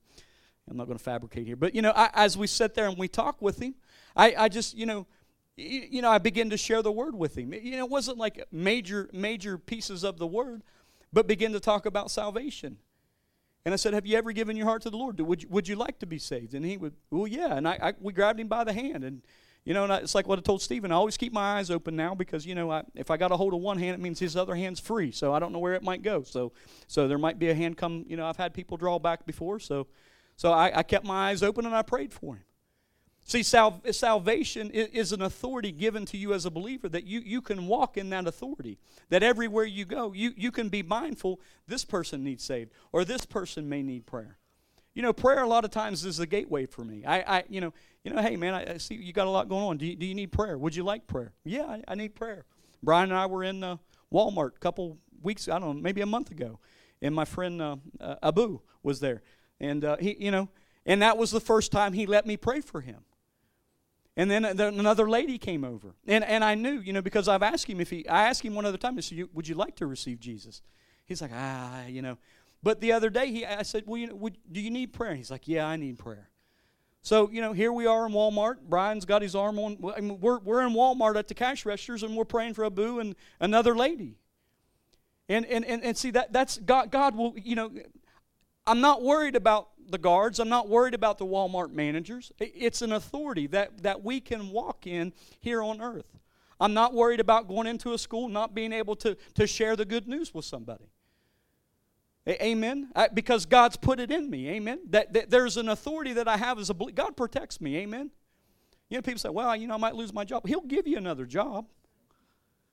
I'm not going to fabricate here. But, you know, I, as we sit there and we talk with him, I, I just, you know, you, you know, I begin to share the word with him. You know, it wasn't like major, major pieces of the word, but begin to talk about salvation. And I said, Have you ever given your heart to the Lord? Would you, would you like to be saved? And he would, Well, yeah. And I, I we grabbed him by the hand. And you know, it's like what I told Stephen. I always keep my eyes open now because you know, I, if I got a hold of one hand, it means his other hand's free. So I don't know where it might go. So, so there might be a hand come. You know, I've had people draw back before. So, so I, I kept my eyes open and I prayed for him. See, sal- salvation is an authority given to you as a believer that you, you can walk in that authority. That everywhere you go, you, you can be mindful this person needs saved or this person may need prayer. You know, prayer a lot of times is the gateway for me. I, I you know, you know, hey man, I, I see you got a lot going on. Do you, do you need prayer? Would you like prayer? Yeah, I, I need prayer. Brian and I were in uh, Walmart a couple weeks, I don't know, maybe a month ago, and my friend uh, uh, Abu was there, and uh, he, you know, and that was the first time he let me pray for him. And then, then another lady came over, and and I knew, you know, because I've asked him if he, I asked him one other time, I said, "Would you like to receive Jesus?" He's like, ah, you know. But the other day, he, I said, Well, you know, would, do you need prayer? He's like, Yeah, I need prayer. So, you know, here we are in Walmart. Brian's got his arm on. I mean, we're, we're in Walmart at the cash registers and we're praying for Abu and another lady. And, and, and, and see, that, that's God, God will, you know, I'm not worried about the guards. I'm not worried about the Walmart managers. It's an authority that, that we can walk in here on earth. I'm not worried about going into a school, not being able to, to share the good news with somebody. Amen. I, because God's put it in me. Amen. That, that, there's an authority that I have as a God protects me. Amen. You know, people say, "Well, you know, I might lose my job." He'll give you another job.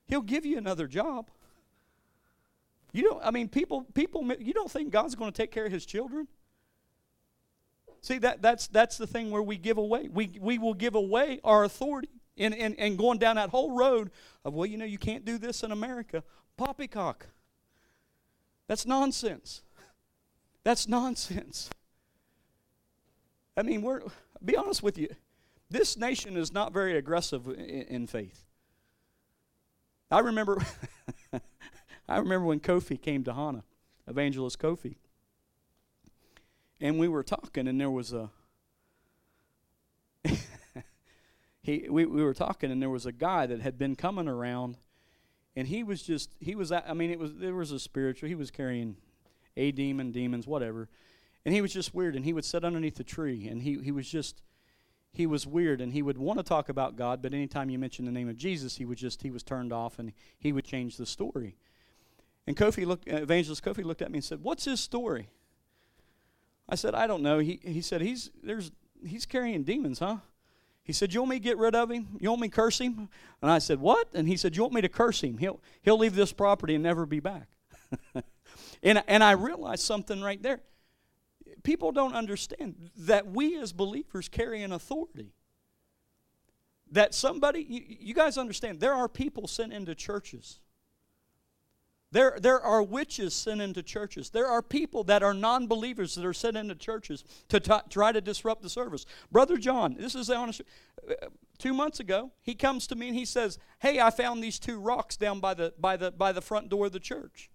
He'll give you another job. You don't. I mean, people. People. You don't think God's going to take care of His children? See that that's that's the thing where we give away. We we will give away our authority and and, and going down that whole road of well, you know, you can't do this in America. Poppycock. That's nonsense. That's nonsense. I mean, we're be honest with you. This nation is not very aggressive in, in faith. I remember I remember when Kofi came to Ghana, evangelist Kofi. And we were talking and there was a he we, we were talking and there was a guy that had been coming around and he was just he was i mean it was there was a spiritual he was carrying a demon demons whatever. And he was just weird and he would sit underneath the tree and he, he was just he was weird and he would want to talk about god but anytime you mentioned the name of jesus he would just he was turned off and he would change the story. And kofi looked evangelist kofi looked at me and said what's his story? I said i don't know. He, he said he's there's he's carrying demons huh he said, You want me to get rid of him? You want me to curse him? And I said, What? And he said, You want me to curse him? He'll, he'll leave this property and never be back. and, and I realized something right there. People don't understand that we as believers carry an authority. That somebody, you, you guys understand, there are people sent into churches There, there are witches sent into churches. There are people that are non believers that are sent into churches to t- try to disrupt the service. Brother John, this is the honest. Uh, two months ago, he comes to me and he says, Hey, I found these two rocks down by the, by the, by the front door of the church.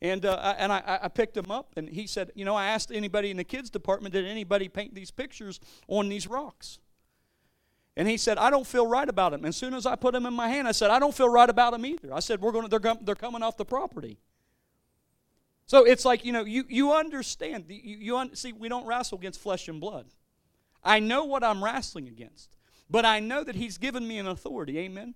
And, uh, and I, I picked them up, and he said, You know, I asked anybody in the kids' department, did anybody paint these pictures on these rocks? And he said, I don't feel right about them. And as soon as I put them in my hand, I said, I don't feel right about them either. I said, We're going to, they're, they're coming off the property. So it's like, you know, you, you understand. You, you un- see, we don't wrestle against flesh and blood. I know what I'm wrestling against, but I know that he's given me an authority. Amen.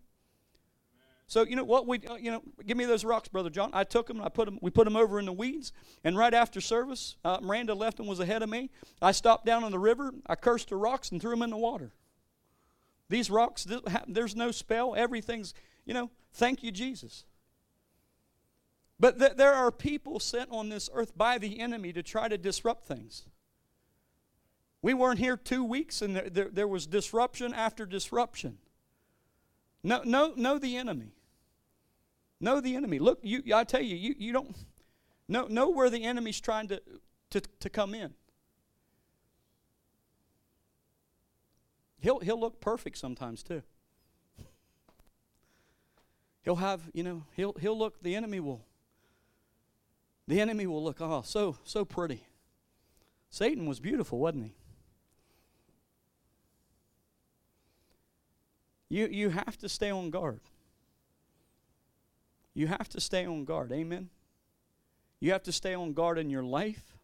So you know what we uh, you know give me those rocks, brother John. I took them. I put them. We put them over in the weeds. And right after service, uh, Miranda left and was ahead of me. I stopped down on the river. I cursed the rocks and threw them in the water. These rocks, there's no spell. Everything's, you know, thank you, Jesus. But th- there are people sent on this earth by the enemy to try to disrupt things. We weren't here two weeks and there, there, there was disruption after disruption. No, no, know the enemy. Know the enemy. Look, you, I tell you, you, you don't know, know where the enemy's trying to, to, to come in. He'll, he'll look perfect sometimes too. He'll have, you know, he'll, he'll look, the enemy will, the enemy will look, oh, so, so pretty. Satan was beautiful, wasn't he? You, you have to stay on guard. You have to stay on guard. Amen. You have to stay on guard in your life.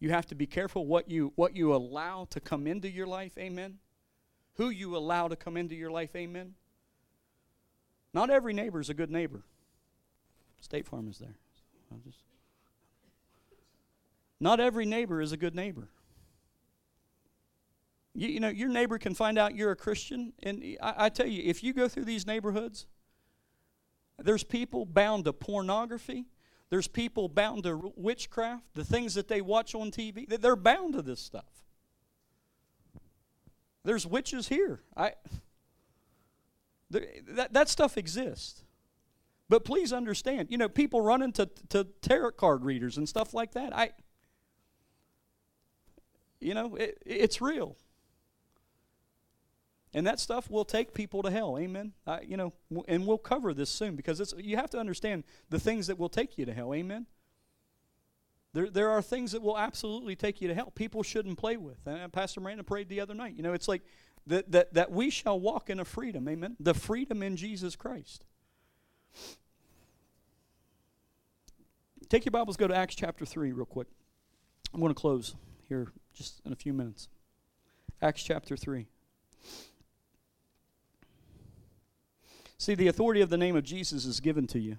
You have to be careful what you what you allow to come into your life. Amen who you allow to come into your life. Amen. Not every neighbor is a good neighbor. State Farm is there. Just, not every neighbor is a good neighbor. You, you, know, your neighbor can find out you're a Christian, and I, I tell you, if you go through these neighborhoods, there's people bound to pornography. There's people bound to witchcraft, the things that they watch on TV. They're bound to this stuff. There's witches here. I that that stuff exists. But please understand, you know, people run into to tarot card readers and stuff like that. I you know, it, it's real. And that stuff will take people to hell. Amen. I, you know, and we'll cover this soon because it's you have to understand the things that will take you to hell. Amen. There, there are things that will absolutely take you to hell. People shouldn't play with. And Pastor Miranda prayed the other night. You know, it's like that, that, that we shall walk in a freedom. Amen. The freedom in Jesus Christ. Take your Bibles, go to Acts chapter 3 real quick. I'm going to close here just in a few minutes. Acts chapter 3. See, the authority of the name of Jesus is given to you.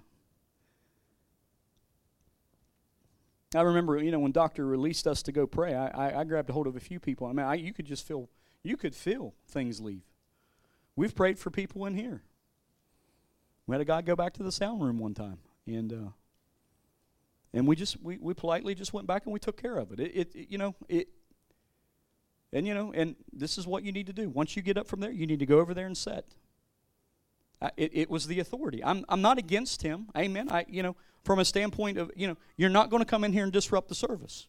I remember, you know, when doctor released us to go pray, I, I, I grabbed a hold of a few people. I mean, I, you could just feel, you could feel things leave. We've prayed for people in here. We had a guy go back to the sound room one time, and uh, and we just we, we politely just went back and we took care of it. It, it, it. You know it. And you know, and this is what you need to do. Once you get up from there, you need to go over there and set. Uh, it, it was the authority. I'm I'm not against him. Amen. I you know from a standpoint of, you know, you're not going to come in here and disrupt the service.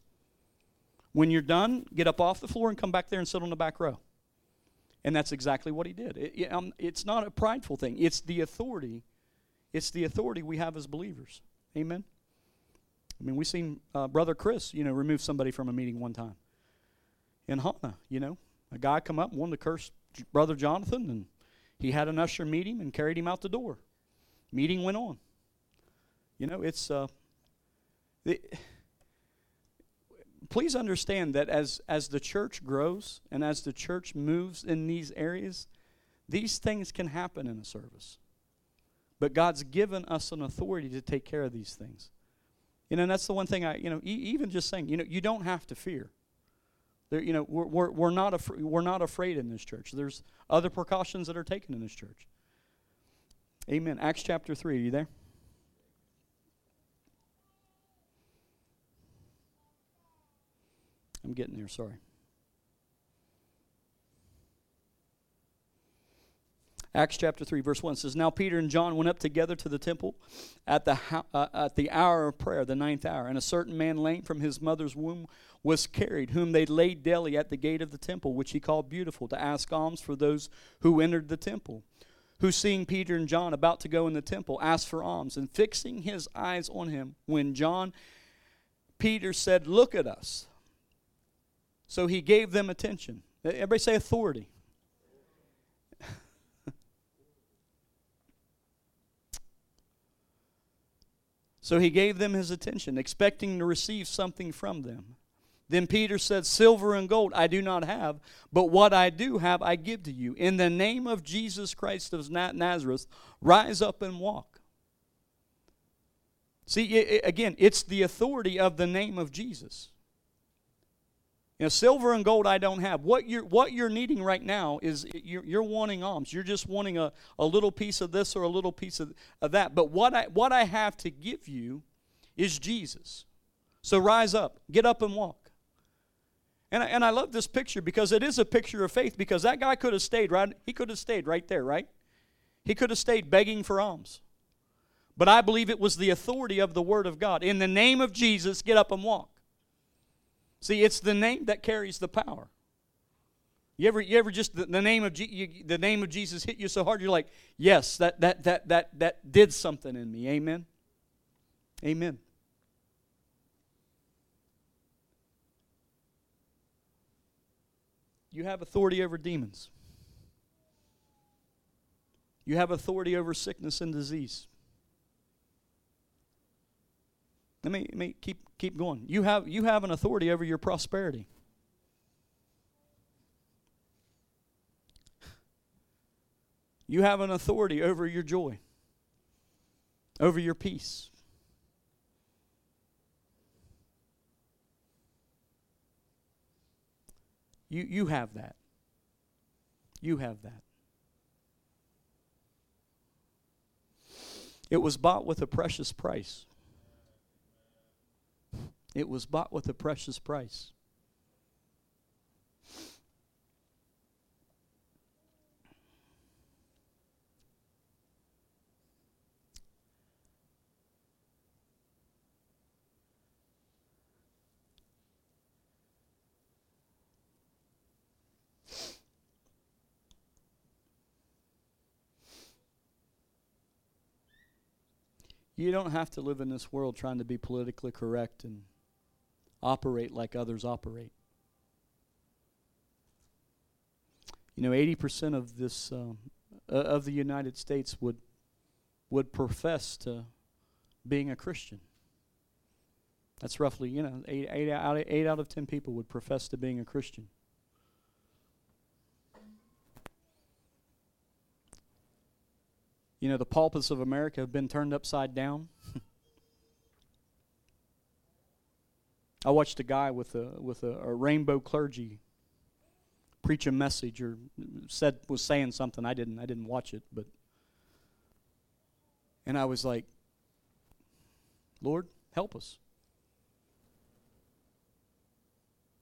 When you're done, get up off the floor and come back there and sit on the back row. And that's exactly what he did. It, it, um, it's not a prideful thing. It's the authority. It's the authority we have as believers. Amen. I mean, we've seen uh, Brother Chris, you know, remove somebody from a meeting one time. In Ghana, you know, a guy come up and wanted to curse Brother Jonathan, and he had an usher meet him and carried him out the door. Meeting went on. You know, it's. Uh, the, please understand that as, as the church grows and as the church moves in these areas, these things can happen in a service. But God's given us an authority to take care of these things. You know, and that's the one thing I, you know, e- even just saying, you know, you don't have to fear. There, you know, we're, we're, we're, not af- we're not afraid in this church. There's other precautions that are taken in this church. Amen. Acts chapter 3, are you there? I'm getting there, sorry. Acts chapter 3, verse 1 says, Now Peter and John went up together to the temple at the, uh, at the hour of prayer, the ninth hour. And a certain man lame from his mother's womb was carried, whom they laid daily at the gate of the temple, which he called Beautiful, to ask alms for those who entered the temple. Who, seeing Peter and John about to go in the temple, asked for alms. And fixing his eyes on him, when John, Peter said, Look at us. So he gave them attention. Everybody say authority. So he gave them his attention, expecting to receive something from them. Then Peter said, Silver and gold I do not have, but what I do have I give to you. In the name of Jesus Christ of Nazareth, rise up and walk. See, again, it's the authority of the name of Jesus. You know, silver and gold I don't have. What you're, what you're needing right now is you're, you're wanting alms. You're just wanting a, a little piece of this or a little piece of, of that. But what I, what I have to give you is Jesus. So rise up, get up and walk. And I, and I love this picture because it is a picture of faith because that guy could have stayed right he could have stayed right there, right? He could have stayed begging for alms. But I believe it was the authority of the word of God. In the name of Jesus, get up and walk. See, it's the name that carries the power. You ever, you ever just the, the name of Je- you, the name of Jesus hit you so hard you're like, yes, that that that that that did something in me. Amen. Amen. You have authority over demons. You have authority over sickness and disease. Let me, let me keep, keep going. You have, you have an authority over your prosperity. You have an authority over your joy, over your peace. You, you have that. You have that. It was bought with a precious price. It was bought with a precious price. You don't have to live in this world trying to be politically correct and operate like others operate. You know, 80% of this um, of the United States would would profess to being a Christian. That's roughly, you know, eight, eight, out, of, eight out of ten people would profess to being a Christian. You know, the pulpits of America have been turned upside down. I watched a guy with a with a, a, rainbow clergy preach a message or said was saying something. I didn't I didn't watch it, but and I was like, Lord, help us.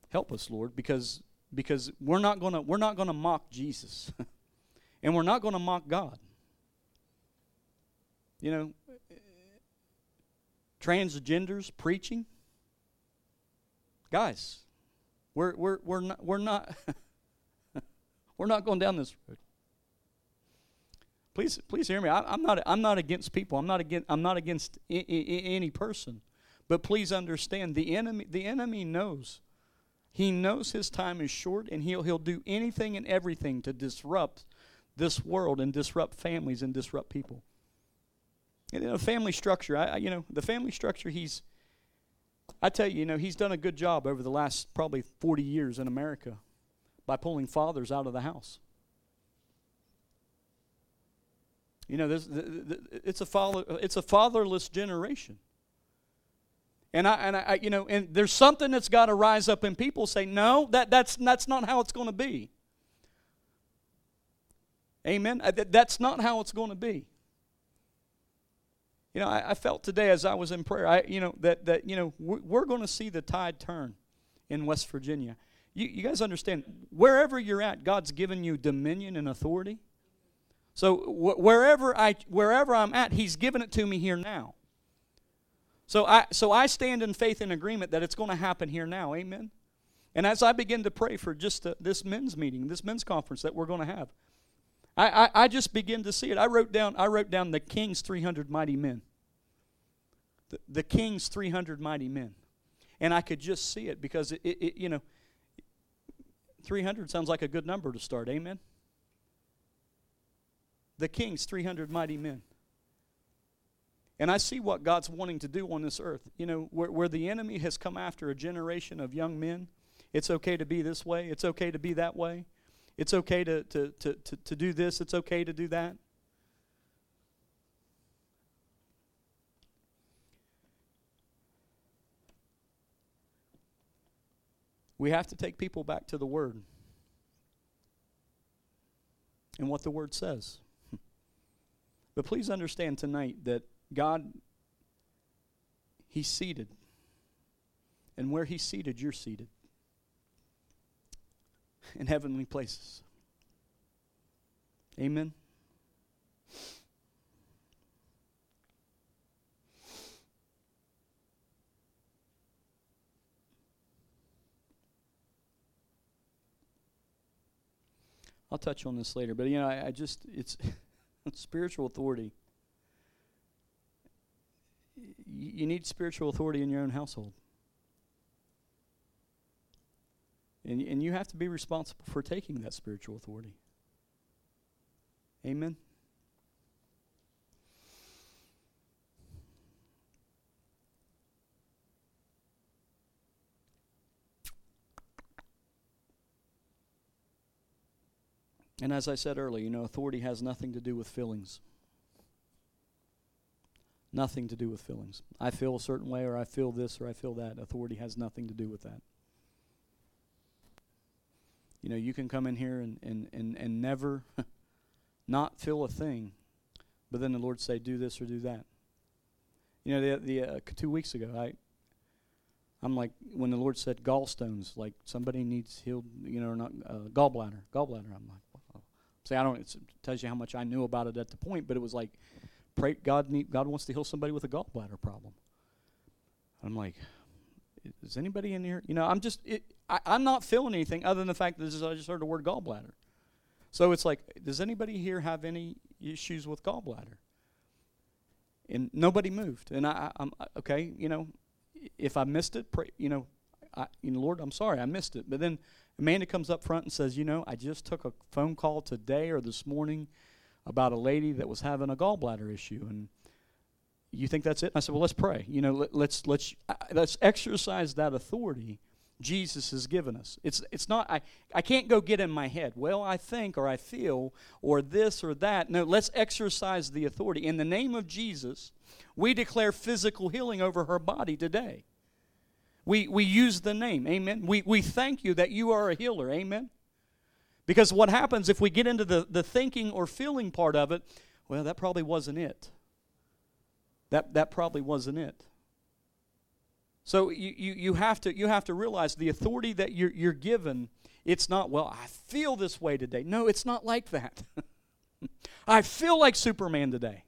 Help us, Lord, because because we're not gonna we're not gonna mock Jesus. and we're not gonna mock God. You know, transgenders preaching Guys, we're, we're, we're not, we're not, we're not going down this road. Please, please hear me. I, am not, I'm not against people. I'm not against, I'm not against I, I, any person. But please understand, the enemy, the enemy knows. He knows his time is short, and he'll, he'll do anything and everything to disrupt this world and disrupt families and disrupt people. And in a family structure, I, you know, the family structure he's I tell you, you know, he's done a good job over the last probably 40 years in America by pulling fathers out of the house. You know, it's, a father, it's a fatherless generation. And I, and I, you know, and there's something that's got to rise up, and people say, no, that, that's, that's not how it's going to be. Amen. Uh, that's not how it's going to be. You know, I, I, felt today as I was in prayer, I, you know, that, that you know, we're, we're going to see the tide turn in West Virginia. You, you guys understand, wherever you're at, God's given you dominion and authority. So wh- wherever I wherever I'm at, He's given it to me here now. So I so I stand in faith and agreement that it's going to happen here now. Amen. And as I begin to pray for just uh, this men's meeting, this men's conference that we're going to have, I, I, I just begin to see it. I wrote down I wrote down the king's 300 mighty men. The, the king's 300 mighty men, and I could just see it because it, it, it you know 300 sounds like a good number to start. Amen. The king's 300 mighty men. And I see what God's wanting to do on this earth. You know, where, where the enemy has come after a generation of young men, it's okay to be this way, it's okay to be that way, it's okay to, to, to, to, to do this, it's okay to do that. We have to take people back to the Word and what the Word says. But please understand tonight that God, He's seated. And where He's seated, you're seated in heavenly places. Amen. I'll touch on this later, but you know, I, I just it's spiritual authority. You need spiritual authority in your own household. And, and you have to be responsible for taking that spiritual authority. Amen. And as I said earlier, you know, authority has nothing to do with feelings. Nothing to do with feelings. I feel a certain way, or I feel this, or I feel that. Authority has nothing to do with that. You know, you can come in here and, and, and, and never not feel a thing, but then the Lord say, do this or do that. You know, the, the uh, two weeks ago, I, I'm like, when the Lord said gallstones, like somebody needs healed, you know, or not, uh, gallbladder, gallbladder. I'm like, See, I don't. It tells you how much I knew about it at the point, but it was like, pray God. Need, God wants to heal somebody with a gallbladder problem. I'm like, is anybody in here? You know, I'm just. It, I, am not feeling anything other than the fact that I just heard the word gallbladder. So it's like, does anybody here have any issues with gallbladder? And nobody moved. And I, I'm okay. You know, if I missed it, pray. You know, I, you know, Lord, I'm sorry, I missed it. But then Amanda comes up front and says, You know, I just took a phone call today or this morning about a lady that was having a gallbladder issue. And you think that's it? I said, Well, let's pray. You know, let, let's, let's, uh, let's exercise that authority Jesus has given us. It's, it's not, I, I can't go get in my head, well, I think or I feel or this or that. No, let's exercise the authority. In the name of Jesus, we declare physical healing over her body today. We, we use the name. Amen. We, we thank you that you are a healer. Amen. Because what happens if we get into the, the thinking or feeling part of it, well, that probably wasn't it. That, that probably wasn't it. So you, you, you, have to, you have to realize the authority that you're, you're given, it's not, well, I feel this way today. No, it's not like that. I feel like Superman today.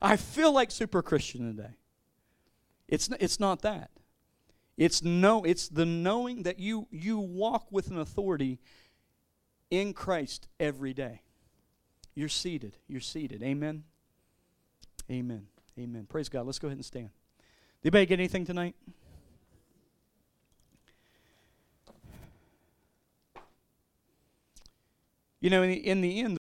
I feel like Super Christian today. It's, it's not that. It's no it's the knowing that you you walk with an authority in Christ every day. You're seated. You're seated. Amen. Amen. Amen. Praise God. Let's go ahead and stand. Did anybody get anything tonight? You know, in the, in the end,